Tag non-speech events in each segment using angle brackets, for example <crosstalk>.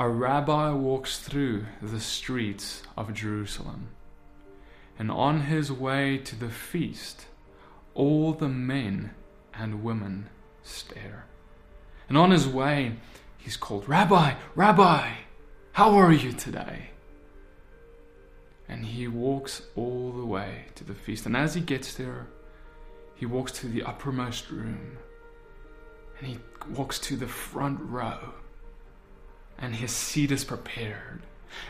a rabbi walks through the streets of Jerusalem. And on his way to the feast, all the men and women stare. And on his way, he's called, Rabbi, Rabbi, how are you today? And he walks all the way to the feast. And as he gets there, he walks to the uppermost room. And he walks to the front row. And his seat is prepared.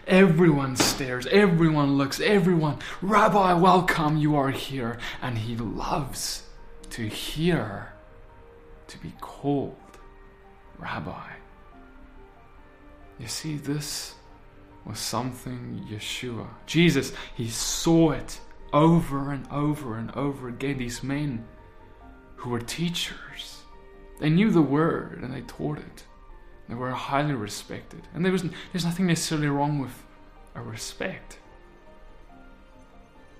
Everyone stares, everyone looks, everyone, Rabbi, welcome, you are here. And he loves to hear, to be called Rabbi. You see, this was something Yeshua, Jesus, he saw it over and over and over again. These men who were teachers, they knew the word and they taught it. They were highly respected. And there was, there's nothing necessarily wrong with a respect.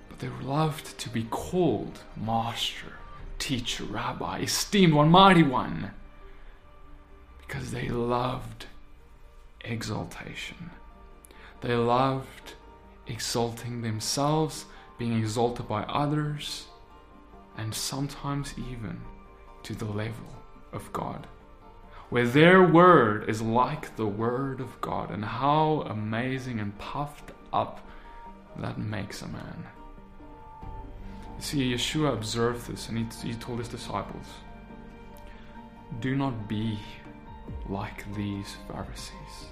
But they loved to be called master, teacher, rabbi, esteemed one, mighty one. Because they loved exaltation. They loved exalting themselves, being exalted by others, and sometimes even to the level of God where their word is like the word of God, and how amazing and puffed up that makes a man. You see, Yeshua observed this and he, he told his disciples Do not be like these Pharisees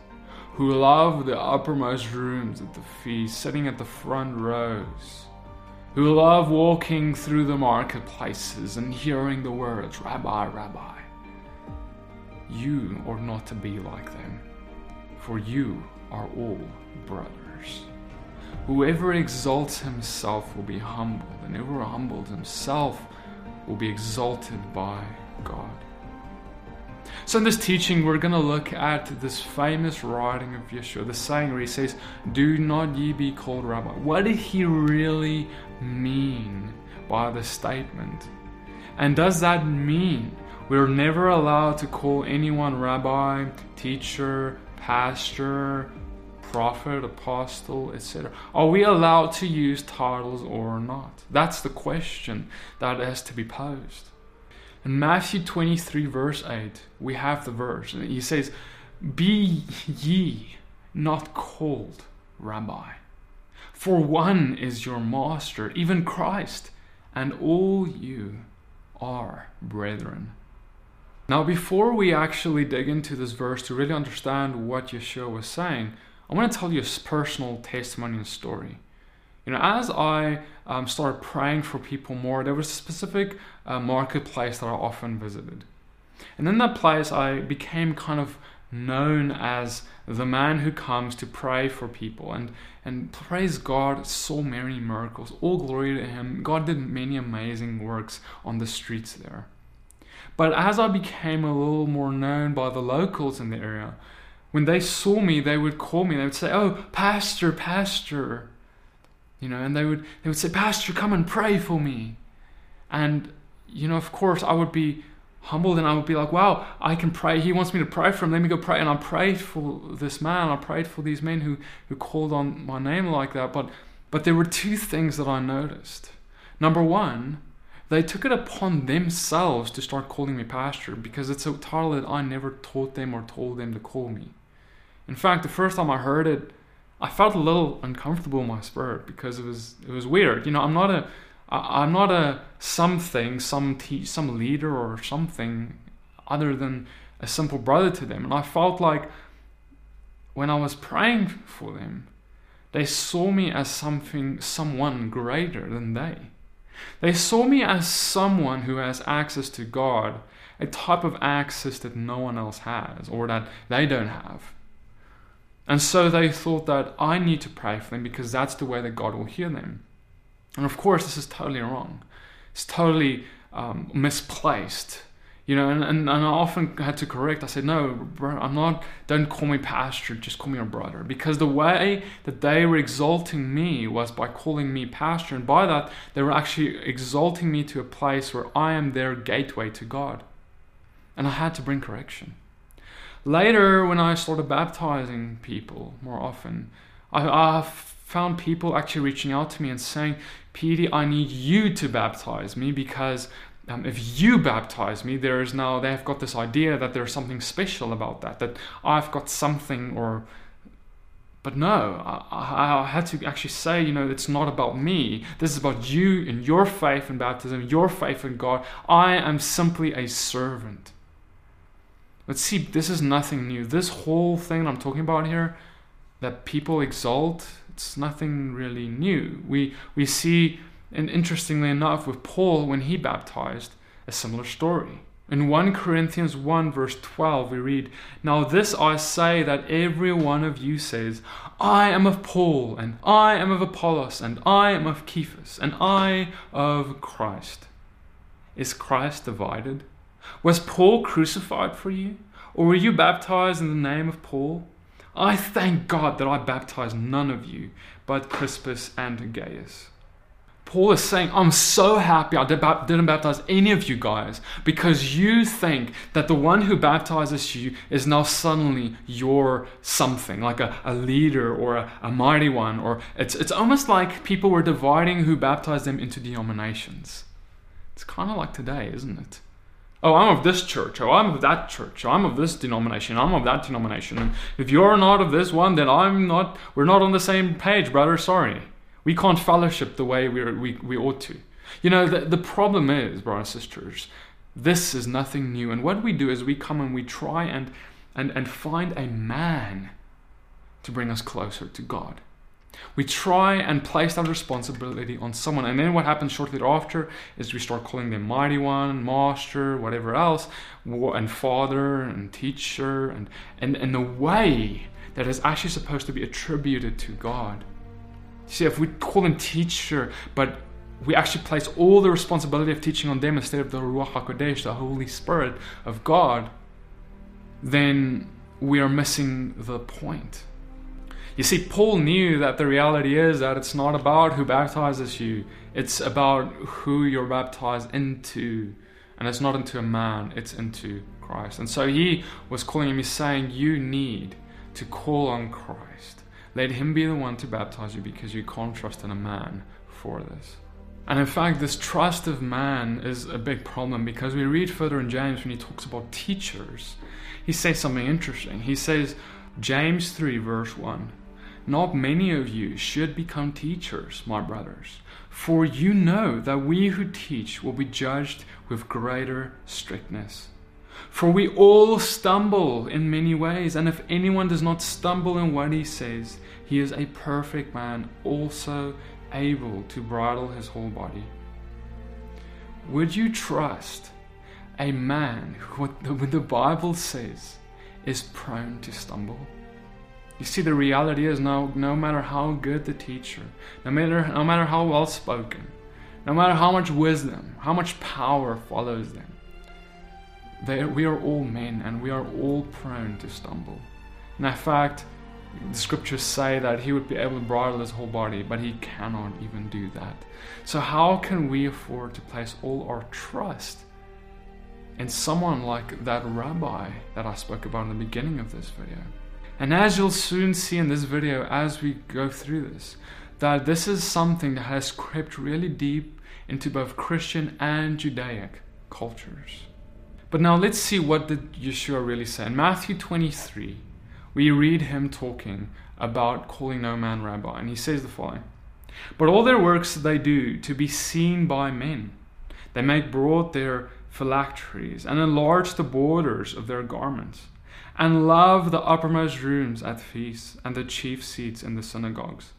who love the uppermost rooms at the feast, sitting at the front rows, who love walking through the marketplaces and hearing the words, Rabbi, Rabbi you are not to be like them, for you are all brothers. Whoever exalts himself will be humbled, and whoever humbles himself will be exalted by God. So, in this teaching, we're going to look at this famous writing of Yeshua, the saying where he says, Do not ye be called rabbi. What did he really mean by the statement? And does that mean we're never allowed to call anyone rabbi, teacher, pastor, prophet, apostle, etc. Are we allowed to use titles or not? That's the question that has to be posed. In Matthew 23, verse 8, we have the verse, and he says, Be ye not called rabbi, for one is your master, even Christ, and all you are brethren. Now, before we actually dig into this verse to really understand what Yeshua was saying, I want to tell you a personal testimony and story. You know, as I um, started praying for people more, there was a specific uh, marketplace that I often visited. And in that place, I became kind of known as the man who comes to pray for people. And, and praise God, so many miracles. All glory to Him. God did many amazing works on the streets there. But as I became a little more known by the locals in the area, when they saw me, they would call me. They would say, "Oh, pastor, pastor," you know, and they would they would say, "Pastor, come and pray for me." And you know, of course, I would be humbled and I would be like, "Wow, I can pray. He wants me to pray for him. Let me go pray." And I prayed for this man. I prayed for these men who who called on my name like that. But but there were two things that I noticed. Number one, they took it upon themselves to start calling me pastor because it's a title that I never taught them or told them to call me. In fact, the first time I heard it, I felt a little uncomfortable in my spirit because it was it was weird. You know, I'm not a I'm not a something, some te- some leader or something other than a simple brother to them, and I felt like when I was praying for them, they saw me as something, someone greater than they. They saw me as someone who has access to God, a type of access that no one else has or that they don't have. And so they thought that I need to pray for them because that's the way that God will hear them. And of course, this is totally wrong. It's totally um, misplaced. You know, and, and, and I often had to correct. I said, no, bro, I'm not, don't call me pastor, just call me a brother. Because the way that they were exalting me was by calling me pastor. And by that, they were actually exalting me to a place where I am their gateway to God. And I had to bring correction. later, when I started baptizing people more often, I, I found people actually reaching out to me and saying, Petey, I need you to baptize me because um, if you baptize me, there is now, they've got this idea that there's something special about that, that I've got something or but no, I, I, had to actually say, you know, it's not about me. This is about you and your faith in baptism, your faith in God. I am simply a servant. Let's see, this is nothing new. This whole thing I'm talking about here, that people exalt, it's nothing really new. We, we see, and interestingly enough, with Paul, when he baptized, a similar story. In 1 Corinthians 1, verse 12, we read, Now this I say that every one of you says, I am of Paul, and I am of Apollos, and I am of Cephas, and I of Christ. Is Christ divided? Was Paul crucified for you? Or were you baptized in the name of Paul? I thank God that I baptized none of you, but Crispus and Gaius. Paul is saying, I'm so happy I didn't baptize any of you guys because you think that the one who baptizes you is now suddenly your something, like a, a leader or a, a mighty one. Or it's, it's almost like people were dividing who baptized them into denominations. It's kind of like today, isn't it? Oh, I'm of this church. Oh, I'm of that church. I'm of this denomination. I'm of that denomination. And if you're not of this one, then I'm not. We're not on the same page, brother. Sorry. We can't fellowship the way we, we, we ought to. You know, the, the problem is, brothers and sisters, this is nothing new. And what we do is we come and we try and, and, and find a man to bring us closer to God. We try and place that responsibility on someone. And then what happens shortly thereafter is we start calling them mighty one, master, whatever else, and father and teacher, and, and, and the way that is actually supposed to be attributed to God See, if we call them teacher, but we actually place all the responsibility of teaching on them instead of the Ruach HaKodesh, the Holy Spirit of God, then we are missing the point. You see, Paul knew that the reality is that it's not about who baptizes you, it's about who you're baptized into. And it's not into a man, it's into Christ. And so he was calling him, he's saying, You need to call on Christ. Let him be the one to baptize you because you can't trust in a man for this. And in fact, this trust of man is a big problem because we read further in James when he talks about teachers, he says something interesting. He says, James 3, verse 1 Not many of you should become teachers, my brothers, for you know that we who teach will be judged with greater strictness. For we all stumble in many ways, and if anyone does not stumble in what he says, he is a perfect man, also able to bridle his whole body. Would you trust a man who, what the Bible says, is prone to stumble? You see, the reality is no, no matter how good the teacher, no matter, no matter how well spoken, no matter how much wisdom, how much power follows them, they, we are all men and we are all prone to stumble. In fact, the scriptures say that he would be able to bridle his whole body, but he cannot even do that. So, how can we afford to place all our trust in someone like that rabbi that I spoke about in the beginning of this video? And as you'll soon see in this video, as we go through this, that this is something that has crept really deep into both Christian and Judaic cultures. But now let's see what did Yeshua really say. In Matthew 23, we read him talking about calling no man rabbi, and he says the following But all their works they do to be seen by men. They make broad their phylacteries and enlarge the borders of their garments, and love the uppermost rooms at feasts and the chief seats in the synagogues,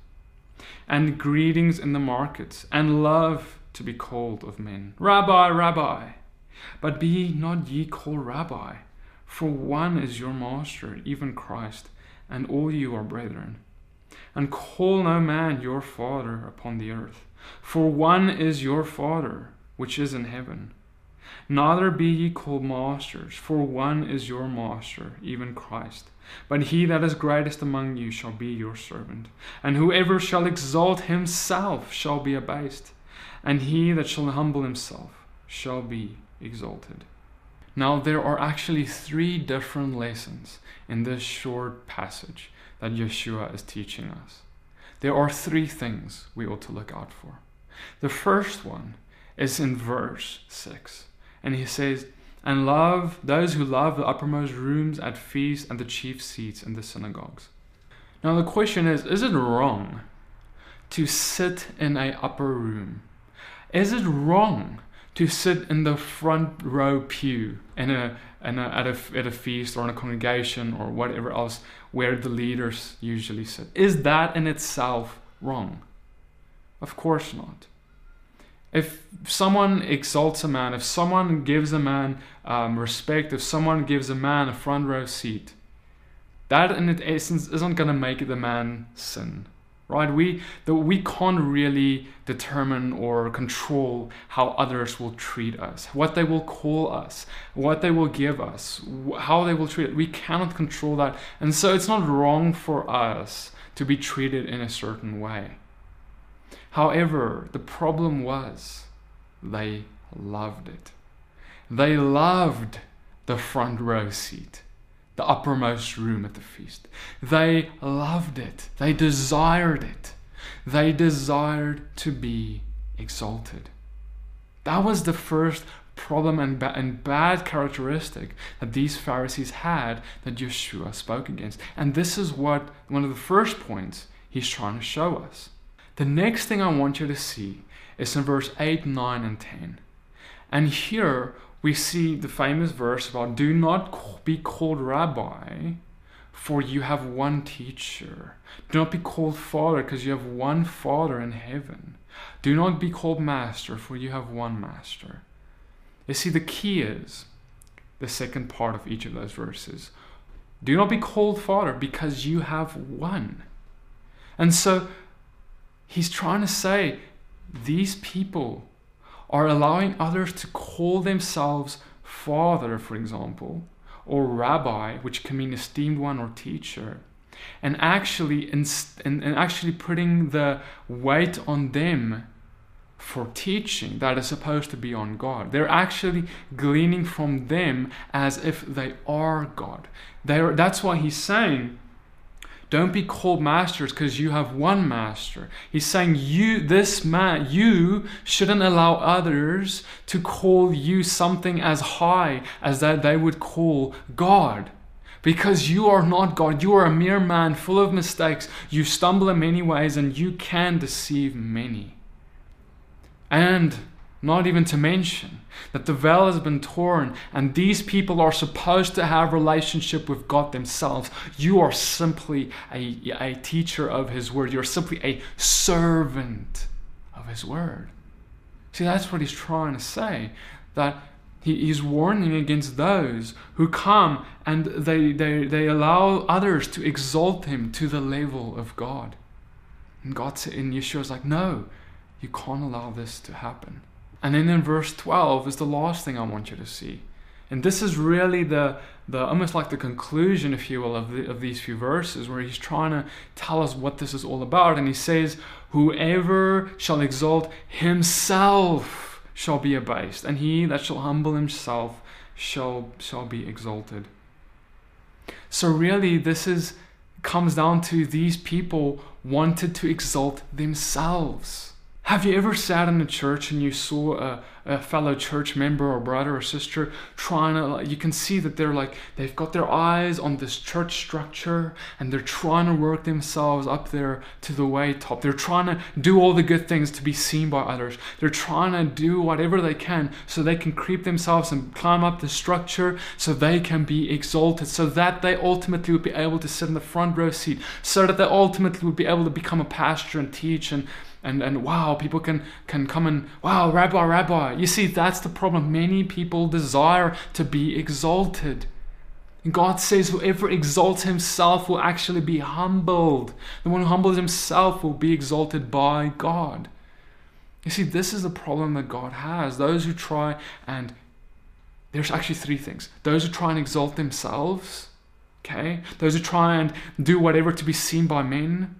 and greetings in the markets, and love to be called of men. Rabbi, Rabbi. But be not ye called Rabbi, for one is your Master, even Christ, and all you are brethren. And call no man your Father upon the earth, for one is your Father, which is in heaven. Neither be ye called masters, for one is your Master, even Christ. But he that is greatest among you shall be your servant. And whoever shall exalt himself shall be abased, and he that shall humble himself shall be exalted. Now, there are actually three different lessons in this short passage that Yeshua is teaching us. There are three things we ought to look out for. The first one is in verse 6, and he says, And love those who love the uppermost rooms at feasts and the chief seats in the synagogues. Now, the question is Is it wrong to sit in a upper room? Is it wrong to sit in the front row pew in a, in a, at, a, at a feast or in a congregation or whatever else where the leaders usually sit. Is that in itself wrong? Of course not. If someone exalts a man, if someone gives a man um, respect, if someone gives a man a front row seat, that in its essence isn't going to make the man sin right? We, the, we can't really determine or control how others will treat us, what they will call us, what they will give us, how they will treat it. We cannot control that. And so it's not wrong for us to be treated in a certain way. However, the problem was they loved it. They loved the front row seat the uppermost room at the feast. They loved it, they desired it, they desired to be exalted. That was the first problem and, ba- and bad characteristic that these Pharisees had that Yeshua spoke against. And this is what one of the first points he's trying to show us. The next thing I want you to see is in verse 8, 9, and 10. And here we see the famous verse about do not be called rabbi, for you have one teacher. Do not be called father, because you have one father in heaven. Do not be called master, for you have one master. You see, the key is the second part of each of those verses. Do not be called father, because you have one. And so he's trying to say these people are allowing others to call themselves father, for example, or rabbi, which can mean esteemed one or teacher, and actually and, and actually putting the weight on them for teaching that is supposed to be on God. They're actually gleaning from them as if they are God. They are, that's why he's saying don't be called masters because you have one master. He's saying you, this man, you shouldn't allow others to call you something as high as that they would call God. Because you are not God. You are a mere man full of mistakes. You stumble in many ways and you can deceive many. And not even to mention that the veil has been torn and these people are supposed to have relationship with God themselves. You are simply a, a teacher of His Word. You're simply a servant of His Word. See, that's what He's trying to say. That he, He's warning against those who come and they, they, they allow others to exalt Him to the level of God. And God in and Yeshua's like, no, you can't allow this to happen. And then in verse 12 is the last thing I want you to see. And this is really the, the almost like the conclusion, if you will, of, the, of these few verses, where he's trying to tell us what this is all about. And he says, Whoever shall exalt himself shall be abased, and he that shall humble himself shall, shall be exalted. So really, this is comes down to these people wanted to exalt themselves. Have you ever sat in a church and you saw a, a fellow church member or brother or sister trying to, you can see that they're like, they've got their eyes on this church structure and they're trying to work themselves up there to the way top. They're trying to do all the good things to be seen by others. They're trying to do whatever they can so they can creep themselves and climb up the structure so they can be exalted, so that they ultimately would be able to sit in the front row seat, so that they ultimately would be able to become a pastor and teach and and and wow people can can come and wow rabbi rabbi. You see that's the problem. Many people desire to be exalted. And god says whoever exalts himself will actually be humbled. The one who humbles himself will be exalted by god. You see this is the problem that god has. Those who try and there's actually three things. Those who try and exalt themselves okay? Those who try and do whatever to be seen by men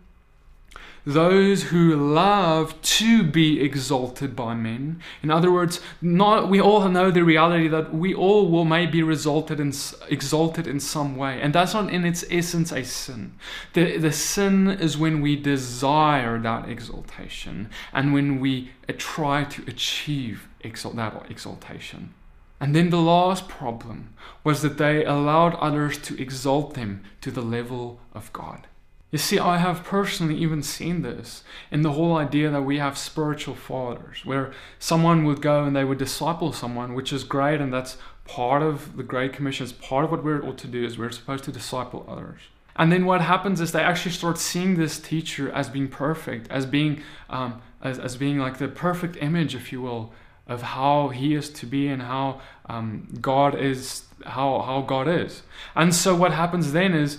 those who love to be exalted by men. In other words, not we all know the reality that we all will maybe resulted in exalted in some way, and that's not in its essence a sin. The the sin is when we desire that exaltation and when we uh, try to achieve exalt, that exaltation. And then the last problem was that they allowed others to exalt them to the level of God. You see, I have personally even seen this in the whole idea that we have spiritual fathers, where someone would go and they would disciple someone, which is great, and that's part of the Great Commission. It's part of what we're ought to do is we're supposed to disciple others. And then what happens is they actually start seeing this teacher as being perfect, as being um, as, as being like the perfect image, if you will, of how he is to be and how um, God is how how God is. And so what happens then is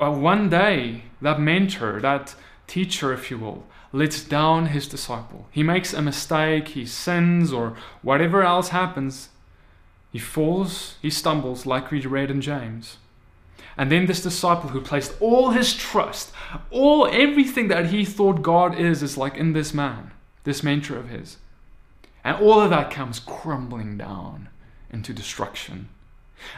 Uh, one day that mentor, that teacher, if you will, lets down his disciple. He makes a mistake, he sins, or whatever else happens. He falls, he stumbles, like we read in James. And then this disciple who placed all his trust, all everything that he thought God is, is like in this man, this mentor of his. And all of that comes crumbling down into destruction.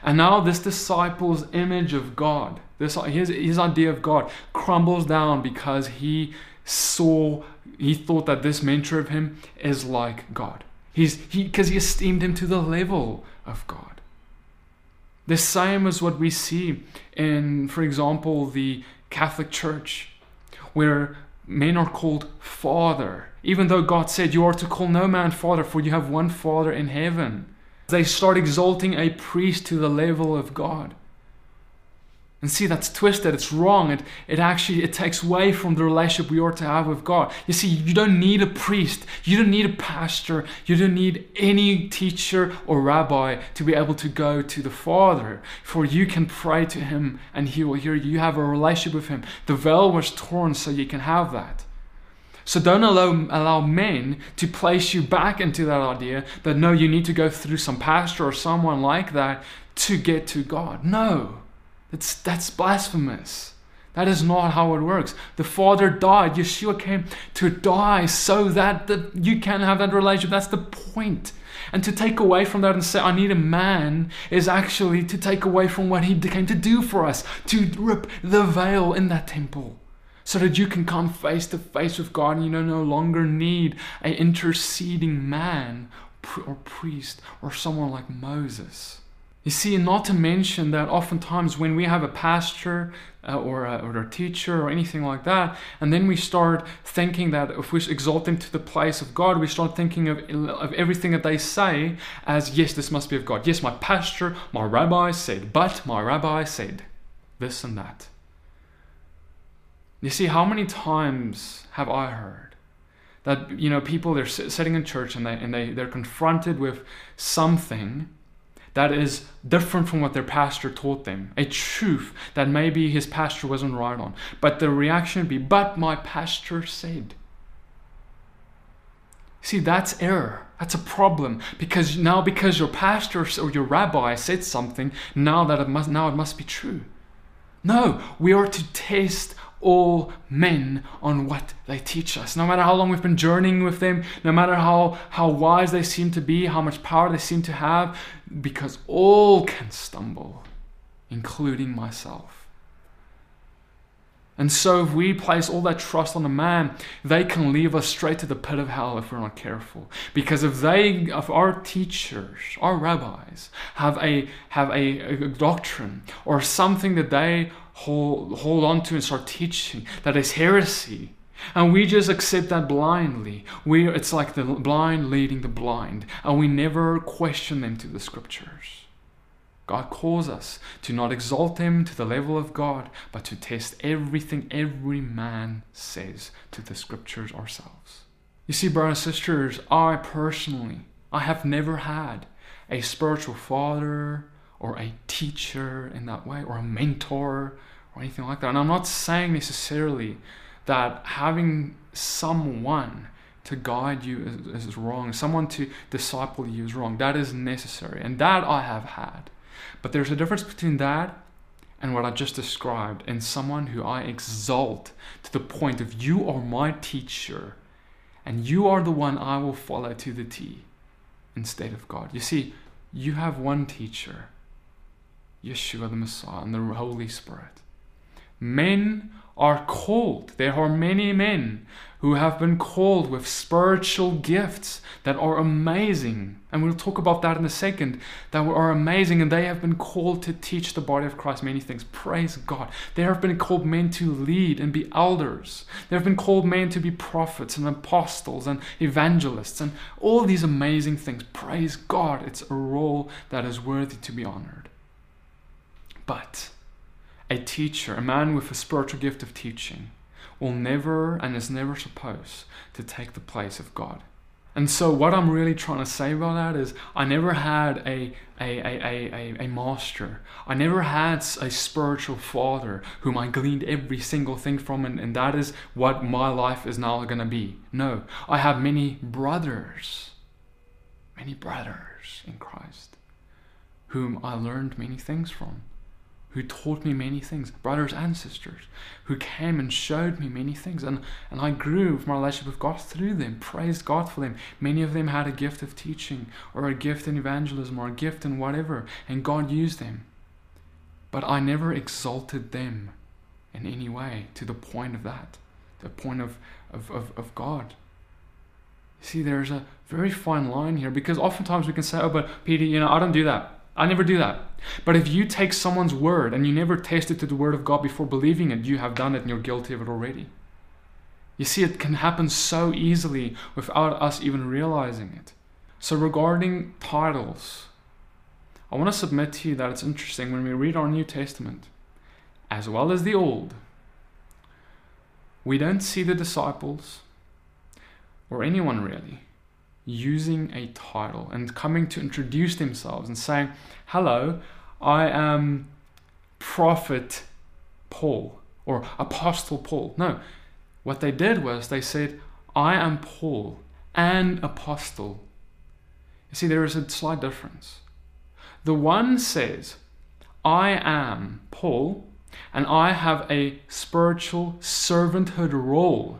And now this disciple's image of God, this his, his idea of God crumbles down because he saw, he thought that this mentor of him is like God. He's he because he esteemed him to the level of God. The same as what we see in, for example, the Catholic Church, where men are called Father, even though God said, You are to call no man Father, for you have one Father in heaven. They start exalting a priest to the level of God. And see, that's twisted. It's wrong. It, it actually it takes away from the relationship we ought to have with God. You see, you don't need a priest. You don't need a pastor. You don't need any teacher or rabbi to be able to go to the Father. For you can pray to Him and He will hear you. You have a relationship with Him. The veil was torn so you can have that. So don't allow, allow men to place you back into that idea that no, you need to go through some pastor or someone like that to get to God. No, that's, that's blasphemous. That is not how it works. The Father died. Yeshua came to die so that the, you can have that relationship. That's the point. And to take away from that and say, I need a man, is actually to take away from what he came to do for us, to rip the veil in that temple so that you can come face to face with God and you no longer need an interceding man or priest or someone like Moses. You see, not to mention that oftentimes when we have a pastor uh, or, a, or a teacher or anything like that, and then we start thinking that if we exalt them to the place of God, we start thinking of, of everything that they say as, yes, this must be of God. Yes, my pastor, my rabbi said, but my rabbi said this and that. You see, how many times have I heard that you know people they're sitting in church and they and they they're confronted with something that is different from what their pastor taught them, a truth that maybe his pastor wasn't right on, but the reaction would be, "But my pastor said." See, that's error. That's a problem because now because your pastor or your rabbi said something, now that it must now it must be true. No, we are to test all men on what they teach us. No matter how long we've been journeying with them, no matter how, how wise they seem to be, how much power they seem to have, because all can stumble, including myself. And so, if we place all that trust on a man, they can leave us straight to the pit of hell if we're not careful. Because if they, if our teachers, our rabbis, have a have a, a doctrine or something that they hold hold on to and start teaching that is heresy, and we just accept that blindly, we it's like the blind leading the blind, and we never question them to the scriptures. God calls us to not exalt him to the level of God, but to test everything every man says to the scriptures ourselves. You see, brothers and sisters, I personally, I have never had a spiritual father or a teacher in that way, or a mentor or anything like that. And I'm not saying necessarily that having someone to guide you is, is, wrong, someone to disciple you is wrong. That is necessary, and that I have had. But there's a difference between that and what I just described in someone who I exalt to the point of you are my teacher and you are the one I will follow to the T instead of God. You see, you have one teacher, Yeshua the Messiah, and the Holy Spirit. Men are called. There are many men who have been called with spiritual gifts that are amazing. And we'll talk about that in a second. That are amazing, and they have been called to teach the body of Christ many things. Praise God. There have been called men to lead and be elders. There have been called men to be prophets and apostles and evangelists and all these amazing things. Praise God. It's a role that is worthy to be honored. But a teacher, a man with a spiritual gift of teaching, will never and is never supposed to take the place of God. And so, what I'm really trying to say about that is, I never had a, a, a, a, a, master. I never had a spiritual father whom I gleaned every single thing from, and, and that is what my life is now going to be. No, I have many brothers, many brothers in Christ, whom I learned many things from who taught me many things, brothers and sisters, who came and showed me many things. And, and I grew with my relationship with God through them. Praised God for them. Many of them had a gift of teaching, or a gift in evangelism, or a gift in whatever, and God used them. But I never exalted them in any way to the point of that, the point of, of, of, of God. See, there's a very fine line here because oftentimes we can say, oh, but Peter, you know, I don't do that. I never do that. But if you take someone's word and you never tasted to the word of God before believing it, you have done it and you're guilty of it already. You see, it can happen so easily without us even realizing it. So, regarding titles, I want to submit to you that it's interesting when we read our New Testament, as well as the Old, we don't see the disciples or anyone really using a title and coming to introduce themselves and saying, Hello, I am Prophet Paul or Apostle Paul. No, what they did was they said, I am Paul, an apostle. You see, there is a slight difference. The one says, I am Paul, and I have a spiritual servanthood role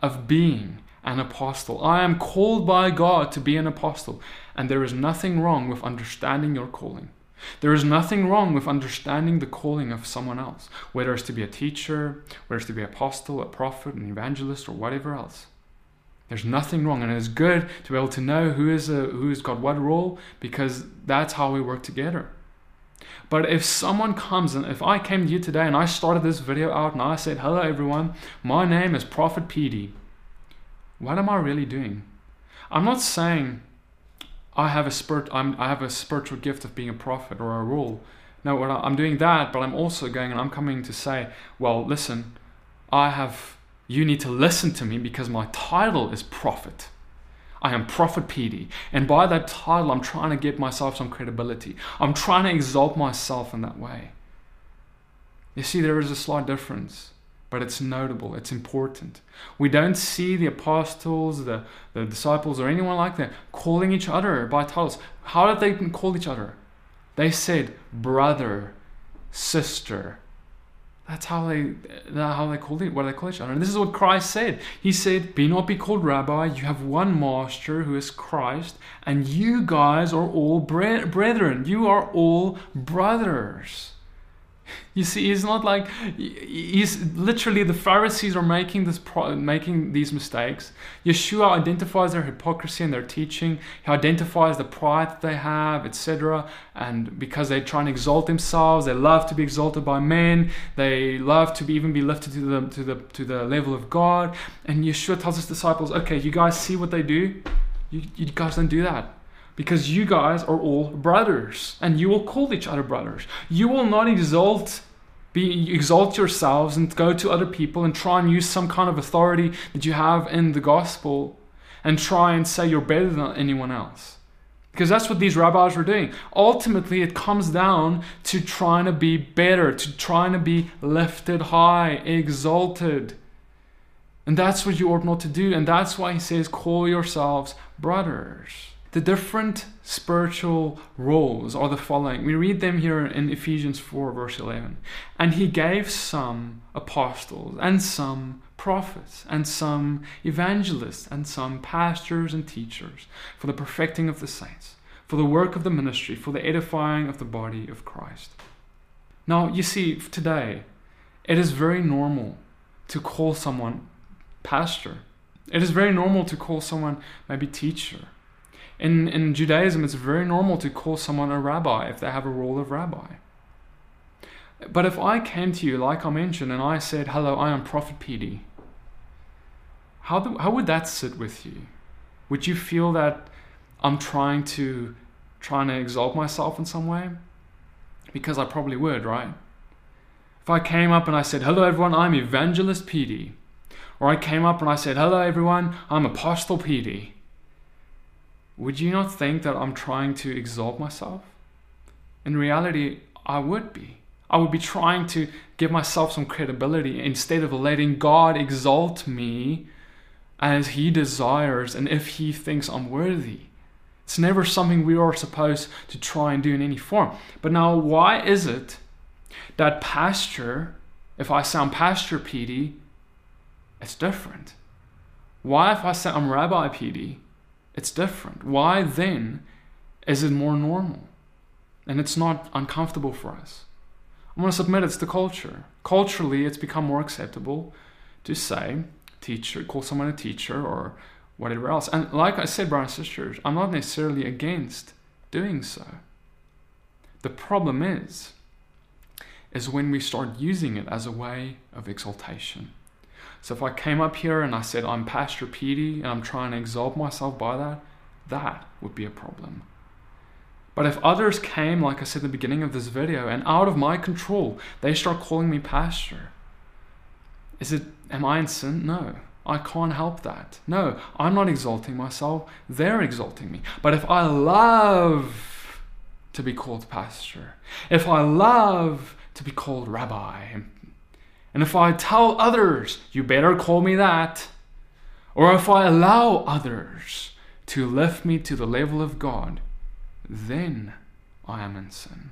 of being an apostle. I am called by God to be an apostle. And there is nothing wrong with understanding your calling. There is nothing wrong with understanding the calling of someone else, whether it's to be a teacher, whether it's to be an apostle, a prophet, an evangelist, or whatever else. There's nothing wrong, and it is good to be able to know who is a, who has got what role because that's how we work together. But if someone comes and if I came to you today and I started this video out and I said, "Hello everyone, my name is Prophet PD," what am I really doing? I'm not saying I have a spirit. I'm, I have a spiritual gift of being a prophet or a rule. No, I'm doing that, but I'm also going and I'm coming to say, well, listen, I have. You need to listen to me because my title is prophet. I am Prophet PD. And by that title, I'm trying to get myself some credibility. I'm trying to exalt myself in that way. You see, there is a slight difference but it's notable, it's important. We don't see the apostles, the, the disciples, or anyone like that calling each other by titles. How did they call each other? They said brother, sister. That's how they that's how they called it, what they call each other. And this is what Christ said. He said, Be not be called rabbi, you have one master who is Christ, and you guys are all bre- brethren. You are all brothers. You see, he's not like he's literally the Pharisees are making this making these mistakes. Yeshua identifies their hypocrisy and their teaching. He identifies the pride that they have, etc. And because they try and exalt themselves, they love to be exalted by men. They love to be, even be lifted to the to the to the level of God. And Yeshua tells his disciples, "Okay, you guys see what they do. You, you guys don't do that." Because you guys are all brothers and you will call each other brothers. You will not exalt be exalt yourselves and go to other people and try and use some kind of authority that you have in the gospel and try and say you're better than anyone else. Because that's what these rabbis were doing. Ultimately, it comes down to trying to be better, to trying to be lifted high, exalted. And that's what you ought not to do. And that's why he says, call yourselves brothers. The different spiritual roles are the following. We read them here in Ephesians 4, verse 11. And he gave some apostles, and some prophets, and some evangelists, and some pastors and teachers for the perfecting of the saints, for the work of the ministry, for the edifying of the body of Christ. Now, you see, today, it is very normal to call someone pastor. It is very normal to call someone maybe teacher in, in Judaism, it's very normal to call someone a rabbi if they have a role of rabbi. But if I came to you, like I mentioned, and I said, Hello, I am Prophet PD, how, do, how would that sit with you? Would you feel that I'm trying to trying to exalt myself in some way? Because I probably would, right? If I came up and I said, Hello everyone, I'm Evangelist PD. Or I came up and I said, Hello everyone, I'm Apostle PD would you not think that I'm trying to exalt myself? In reality, I would be. I would be trying to give myself some credibility instead of letting God exalt me as He desires and if He thinks I'm worthy. It's never something we are supposed to try and do in any form. But now, why is it that pasture, if I sound pastor PD, it's different? Why, if I say I'm rabbi PD, it's different. Why then is it more normal? And it's not uncomfortable for us. I'm going to submit it's the culture. Culturally, it's become more acceptable to say teacher, call someone a teacher or whatever else. And like I said, brothers and sisters, I'm not necessarily against doing so. The problem is, is when we start using it as a way of exaltation. So if I came up here and I said I'm Pastor Petey and I'm trying to exalt myself by that, that would be a problem. But if others came, like I said at the beginning of this video, and out of my control, they start calling me pastor, is it, am I in sin? No. I can't help that. No, I'm not exalting myself. They're exalting me. But if I love to be called pastor, if I love to be called rabbi and if I tell others, you better call me that, or if I allow others to lift me to the level of God, then I am in sin.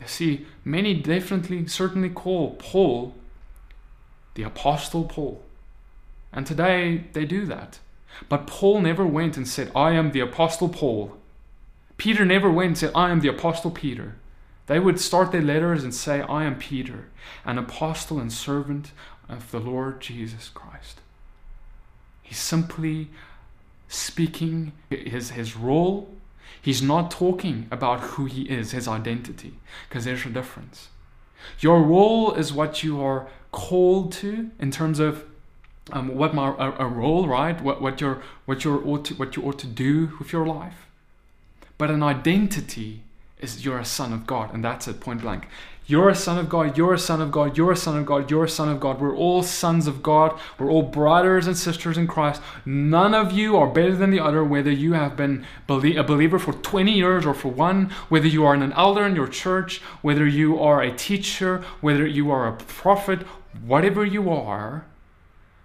You see, many definitely, certainly call Paul the Apostle Paul. And today they do that. But Paul never went and said, I am the Apostle Paul. Peter never went and said, I am the Apostle Peter. They would start their letters and say, I am Peter, an apostle and servant of the Lord Jesus Christ. He's simply speaking his, his role. He's not talking about who he is, his identity, because there's a difference. Your role is what you are called to in terms of um, what my a, a, role, right? What what you're what you ought to what you ought to do with your life. But an identity is you're a son of God, and that's it, point blank. You're a son of God, you're a son of God, you're a son of God, you're a son of God. We're all sons of God. We're all brothers and sisters in Christ. None of you are better than the other, whether you have been a believer for 20 years or for one, whether you are an elder in your church, whether you are a teacher, whether you are a prophet, whatever you are,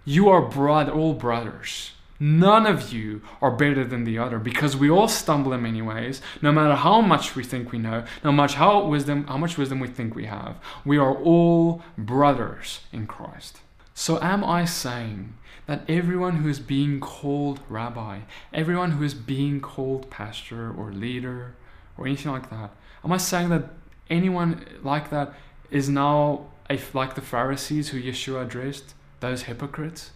you are brother, all brothers. None of you are better than the other because we all stumble in many ways, no matter how much we think we know, no much how wisdom, how much wisdom we think we have. We are all brothers in Christ. So am I saying that everyone who is being called rabbi, everyone who is being called pastor or leader or anything like that, am I saying that anyone like that is now a, like the Pharisees who Yeshua addressed, those hypocrites?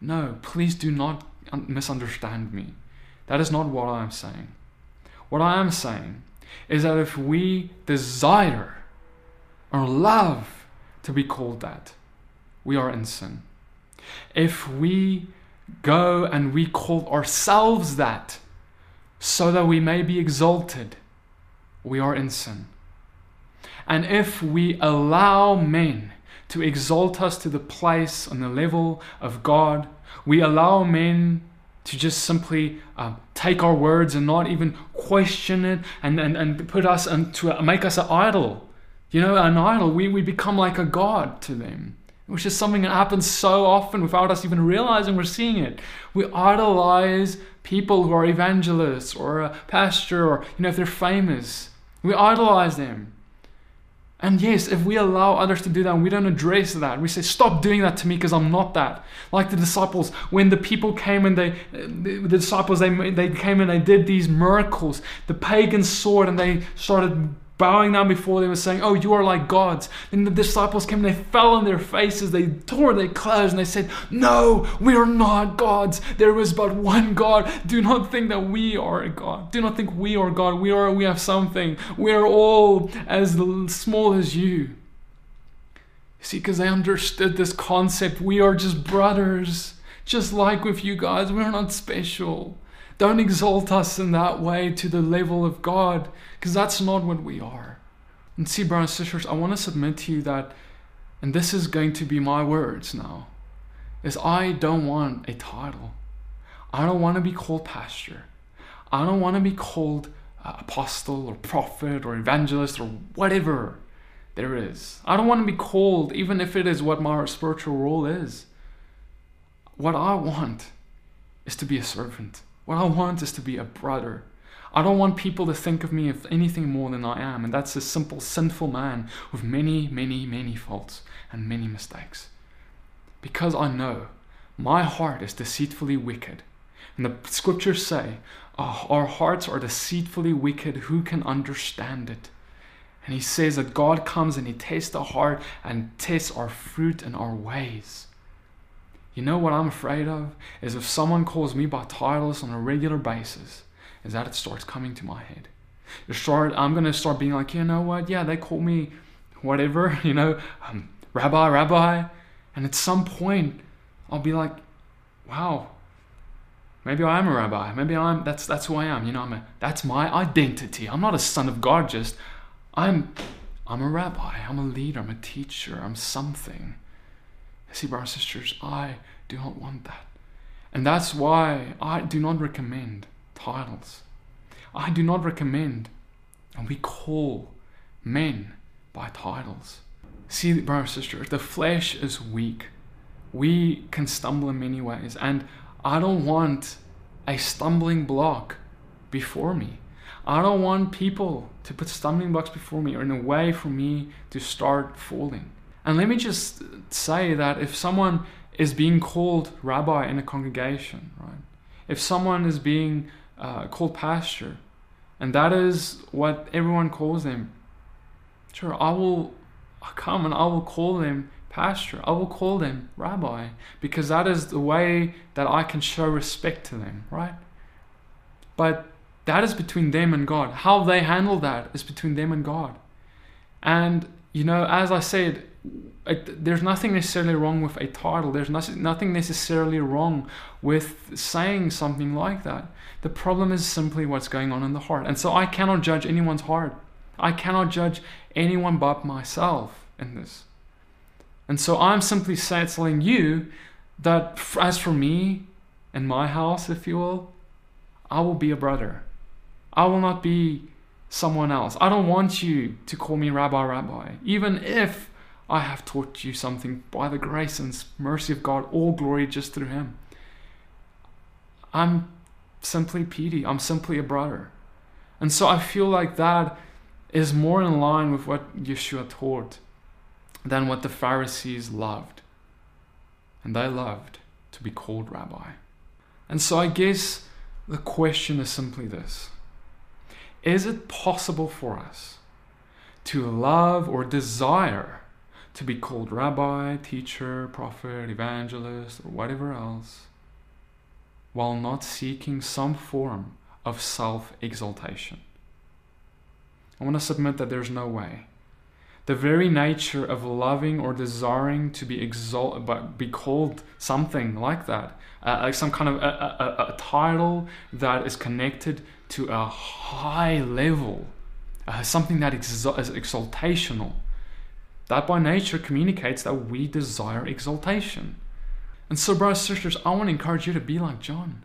No, please do not misunderstand me. That is not what I am saying. What I am saying is that if we desire or love to be called that, we are in sin. If we go and we call ourselves that so that we may be exalted, we are in sin. And if we allow men to exalt us to the place on the level of God. We allow men to just simply uh, take our words and not even question it and, and, and put us into a, make us an idol. You know, an idol. We, we become like a god to them, which is something that happens so often without us even realizing we're seeing it. We idolize people who are evangelists or a pastor or, you know, if they're famous. We idolize them. And yes, if we allow others to do that and we don't address that, we say, stop doing that to me because I'm not that. Like the disciples, when the people came and they, the disciples, they, they came and they did these miracles, the pagans saw it and they started bowing down before them and saying, Oh, you are like gods. Then the disciples came and they fell on their faces, they tore their clothes, and they said, No, we are not gods. There is but one God. Do not think that we are a God. Do not think we are God. We are we have something. We are all as small as you. See, because they understood this concept. We are just brothers. Just like with you guys, we're not special. Don't exalt us in that way to the level of God, because that's not what we are. And see, brothers and sisters, I want to submit to you that, and this is going to be my words now, is I don't want a title. I don't want to be called pastor. I don't want to be called uh, apostle or prophet or evangelist or whatever there is. I don't want to be called, even if it is what my spiritual role is. What I want is to be a servant. What I want is to be a brother. I don't want people to think of me as anything more than I am, and that's a simple, sinful man with many, many, many faults and many mistakes. Because I know my heart is deceitfully wicked. And the scriptures say, oh, Our hearts are deceitfully wicked. Who can understand it? And he says that God comes and he tests the heart and tests our fruit and our ways. You know what I'm afraid of? Is if someone calls me by titles on a regular basis, is that it starts coming to my head. Start, I'm going to start being like, you know what? Yeah, they call me whatever, <laughs> you know, um, rabbi, rabbi. And at some point, I'll be like, wow, maybe I am a rabbi. Maybe I'm, that's, that's who I am. You know, I'm a, that's my identity. I'm not a son of God, just, I'm, I'm a rabbi. I'm a leader. I'm a teacher. I'm something. See, brothers and sisters, I do not want that. And that's why I do not recommend titles. I do not recommend, and we call men by titles. See, brothers and sisters, the flesh is weak. We can stumble in many ways, and I don't want a stumbling block before me. I don't want people to put stumbling blocks before me or in a way for me to start falling. And let me just say that if someone is being called rabbi in a congregation, right? If someone is being uh, called pastor, and that is what everyone calls them, sure, I will come and I will call them pastor. I will call them rabbi because that is the way that I can show respect to them, right? But that is between them and God. How they handle that is between them and God. And, you know, as I said, it, there's nothing necessarily wrong with a title. There's nothing necessarily wrong with saying something like that. The problem is simply what's going on in the heart. And so I cannot judge anyone's heart. I cannot judge anyone but myself in this. And so I'm simply telling you that as for me and my house, if you will, I will be a brother. I will not be someone else. I don't want you to call me Rabbi Rabbi, even if I have taught you something by the grace and mercy of God, all glory just through Him. I'm simply Petey. I'm simply a brother. And so I feel like that is more in line with what Yeshua taught than what the Pharisees loved. And they loved to be called rabbi. And so I guess the question is simply this Is it possible for us to love or desire to be called rabbi, teacher, prophet, evangelist, or whatever else, while not seeking some form of self exaltation. I want to submit that there's no way. The very nature of loving or desiring to be exalted, but be called something like that, uh, like some kind of a, a, a, title that is connected to a high level, uh, something that is exaltational, that by nature communicates that we desire exaltation. And so, brothers and sisters, I want to encourage you to be like John.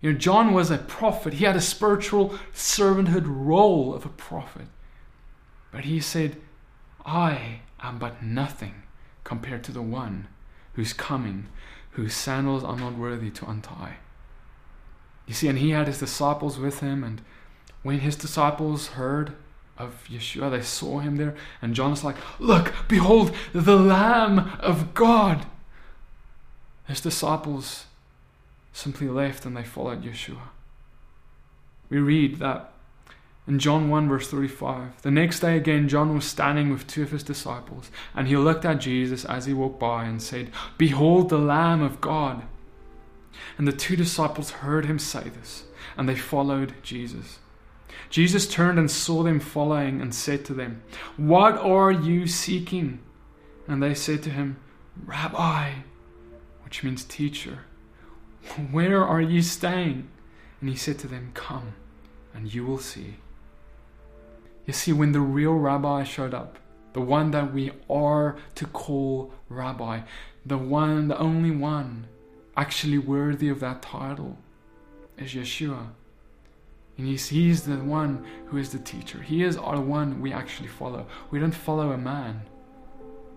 You know, John was a prophet, he had a spiritual servanthood role of a prophet. But he said, I am but nothing compared to the one who's coming, whose sandals I'm not worthy to untie. You see, and he had his disciples with him, and when his disciples heard of Yeshua, they saw him there, and John is like, Look, behold, the Lamb of God. His disciples simply left and they followed Yeshua. We read that in John 1, verse 35, the next day again, John was standing with two of his disciples, and he looked at Jesus as he walked by and said, Behold the Lamb of God. And the two disciples heard him say this, and they followed Jesus. Jesus turned and saw them following and said to them, What are you seeking? And they said to him, Rabbi, which means teacher, where are you staying? And he said to them, Come, and you will see. You see, when the real rabbi showed up, the one that we are to call rabbi, the one, the only one actually worthy of that title is Yeshua. And he's, the one who is the teacher. He is our one we actually follow. We don't follow a man.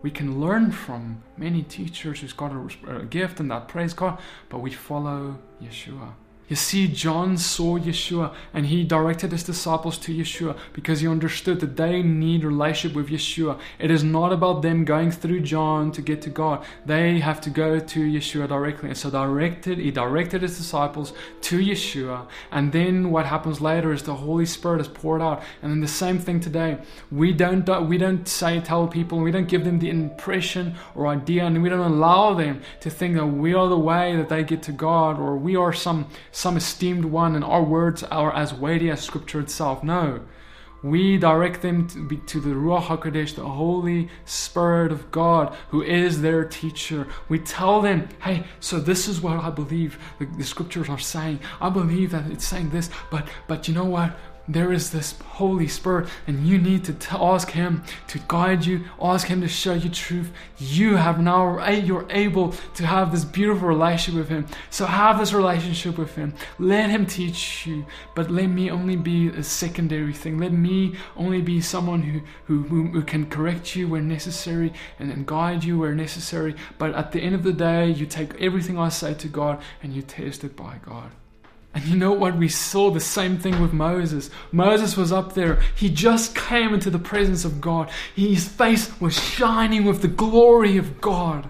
We can learn from many teachers who's got a, a gift and that praise God, but we follow Yeshua. You see, John saw Yeshua and he directed his disciples to Yeshua because he understood that they need relationship with Yeshua. It is not about them going through John to get to God. They have to go to Yeshua directly. And so directed, he directed his disciples to Yeshua. And then what happens later is the Holy Spirit is poured out. And then the same thing today. We don't we don't say tell people, we don't give them the impression or idea, and we don't allow them to think that we are the way that they get to God or we are some some esteemed one and our words are as weighty as scripture itself. No. We direct them to, the Ruach HaKodesh, the Holy Spirit of God, who is their teacher. We tell them, hey, so this is what I believe the, the scriptures are saying. I believe that it's saying this, but but you know what? There is this Holy Spirit, and you need to t- ask Him to guide you, ask Him to show you truth. You have now, you're able to have this beautiful relationship with Him. So have this relationship with Him. Let Him teach you, but let me only be a secondary thing. Let me only be someone who, who, who, can correct you where necessary and, and guide you where necessary. But at the end of the day, you take everything I say to God and you test it by God. And you know what? We saw the same thing with Moses. Moses was up there. He just came into the presence of God. His face was shining with the glory of God.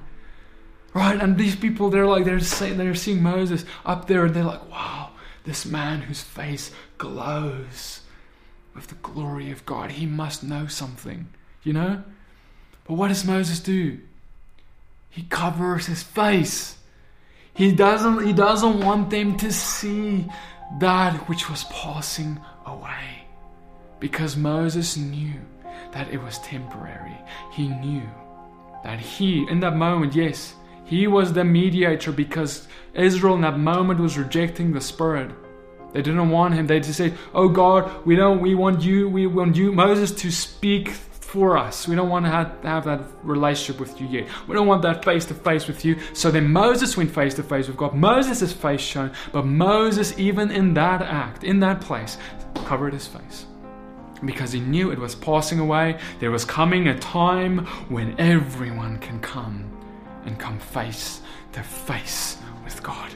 Right? And these people, they're like, they're saying, they're seeing Moses up there and they're like, wow, this man whose face glows with the glory of God. He must know something, you know? But what does Moses do? He covers his face. He doesn't, he doesn't want them to see that which was passing away. Because Moses knew that it was temporary. He knew that he, in that moment, yes, he was the mediator because Israel in that moment was rejecting the Spirit. They didn't want him. They just said, "Oh God, we don't. We want you. We want you, Moses, to speak for us. We don't want to have, have that relationship with you yet. We don't want that face to face with you. So then Moses went face to face with God. Moses' face shown, but Moses, even in that act, in that place, covered his face. Because he knew it was passing away. There was coming a time when everyone can come and come face to face with God.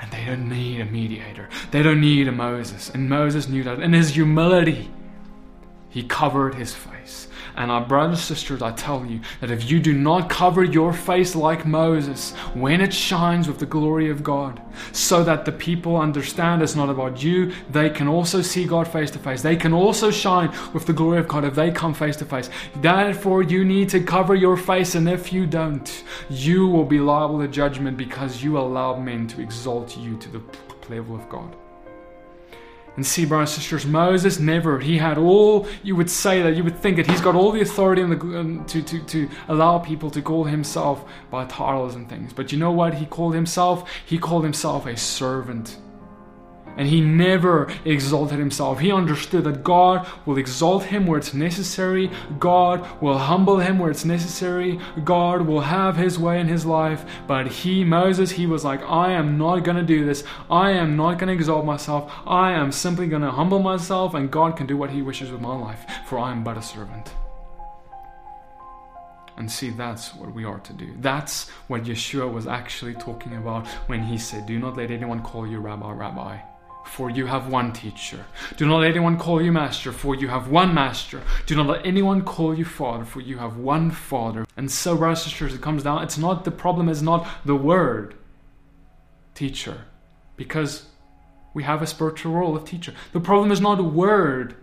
And they don't need a mediator. They don't need a Moses. And Moses knew that. In his humility, he covered his face. And our brothers and sisters, I tell you that if you do not cover your face like Moses when it shines with the glory of God, so that the people understand it's not about you, they can also see God face to face. They can also shine with the glory of God if they come face to face. Therefore, you need to cover your face, and if you don't, you will be liable to judgment because you allow men to exalt you to the level of God. And see, brothers and sisters, Moses never, he had all, you would say that, you would think that he's got all the authority the, um, to, to, to allow people to call himself by titles and things. But you know what he called himself? He called himself a servant. And he never exalted himself. He understood that God will exalt him where it's necessary. God will humble him where it's necessary. God will have his way in his life. But he, Moses, he was like, I am not going to do this. I am not going to exalt myself. I am simply going to humble myself, and God can do what he wishes with my life, for I am but a servant. And see, that's what we are to do. That's what Yeshua was actually talking about when he said, Do not let anyone call you Rabbi, Rabbi, for you have one teacher. Do not let anyone call you Master, for you have one Master. Do not let anyone call you Father, for you have one Father. And so, brothers and sisters, it comes down, it's not the problem is not the word teacher, because we have a spiritual role of teacher. The problem is not a word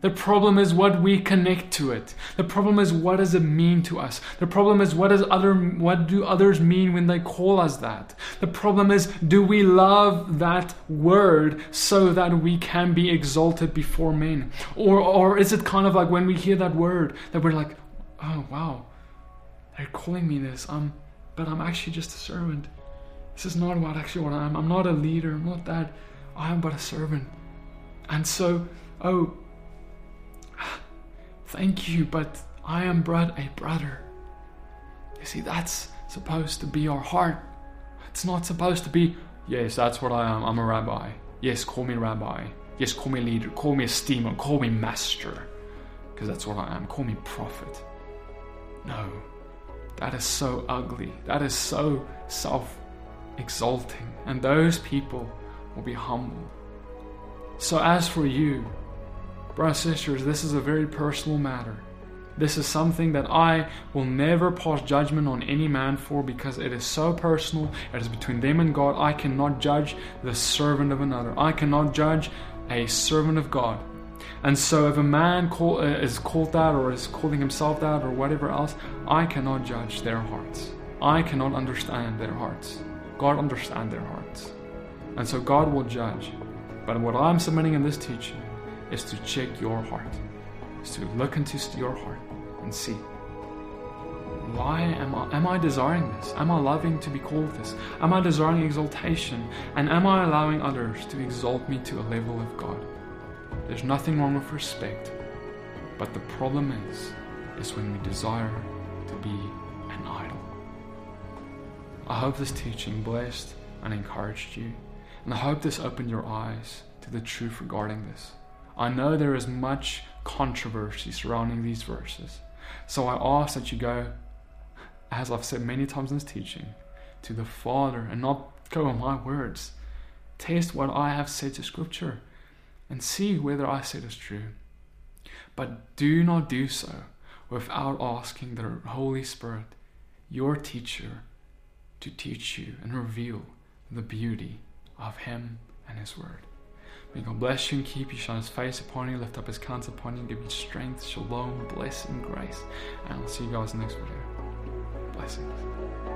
the problem is what we connect to it. The problem is what does it mean to us. The problem is what does other what do others mean when they call us that. The problem is do we love that word so that we can be exalted before men? Or or is it kind of like when we hear that word that we're like, "Oh, wow. They're calling me this. Um but I'm actually just a servant. This is not what actually what I am. I'm not a leader. I'm not that. I am but a servant." And so, oh, Thank you, but I am but a brother. You see, that's supposed to be our heart. It's not supposed to be, yes, that's what I am. I'm a rabbi. Yes, call me rabbi. Yes, call me leader. Call me esteemer. Call me master. Because that's what I am. Call me prophet. No, that is so ugly. That is so self exalting. And those people will be humble. So, as for you, Brothers sisters, this is a very personal matter. This is something that I will never pass judgment on any man for because it is so personal. It is between them and God. I cannot judge the servant of another. I cannot judge a servant of God. And so, if a man call, uh, is called that or is calling himself that or whatever else, I cannot judge their hearts. I cannot understand their hearts. God understands their hearts. And so, God will judge. But what I'm submitting in this teaching is to check your heart, is to look into your heart and see why am I, am I desiring this? Am I loving to be called this? Am I desiring exaltation? And am I allowing others to exalt me to a level of God? There's nothing wrong with respect, but the problem is, is when we desire to be an idol. I hope this teaching blessed and encouraged you, and I hope this opened your eyes to the truth regarding this. I know there is much controversy surrounding these verses. So I ask that you go, as I've said many times in this teaching, to the Father and not go on my words. Test what I have said to Scripture and see whether I said is true. But do not do so without asking the Holy Spirit, your teacher, to teach you and reveal the beauty of Him and His Word. May God bless you and keep you, shine his face upon you, lift up his countenance upon you, give you strength, shalom, blessing, grace. And I'll see you guys in the next video. Blessings.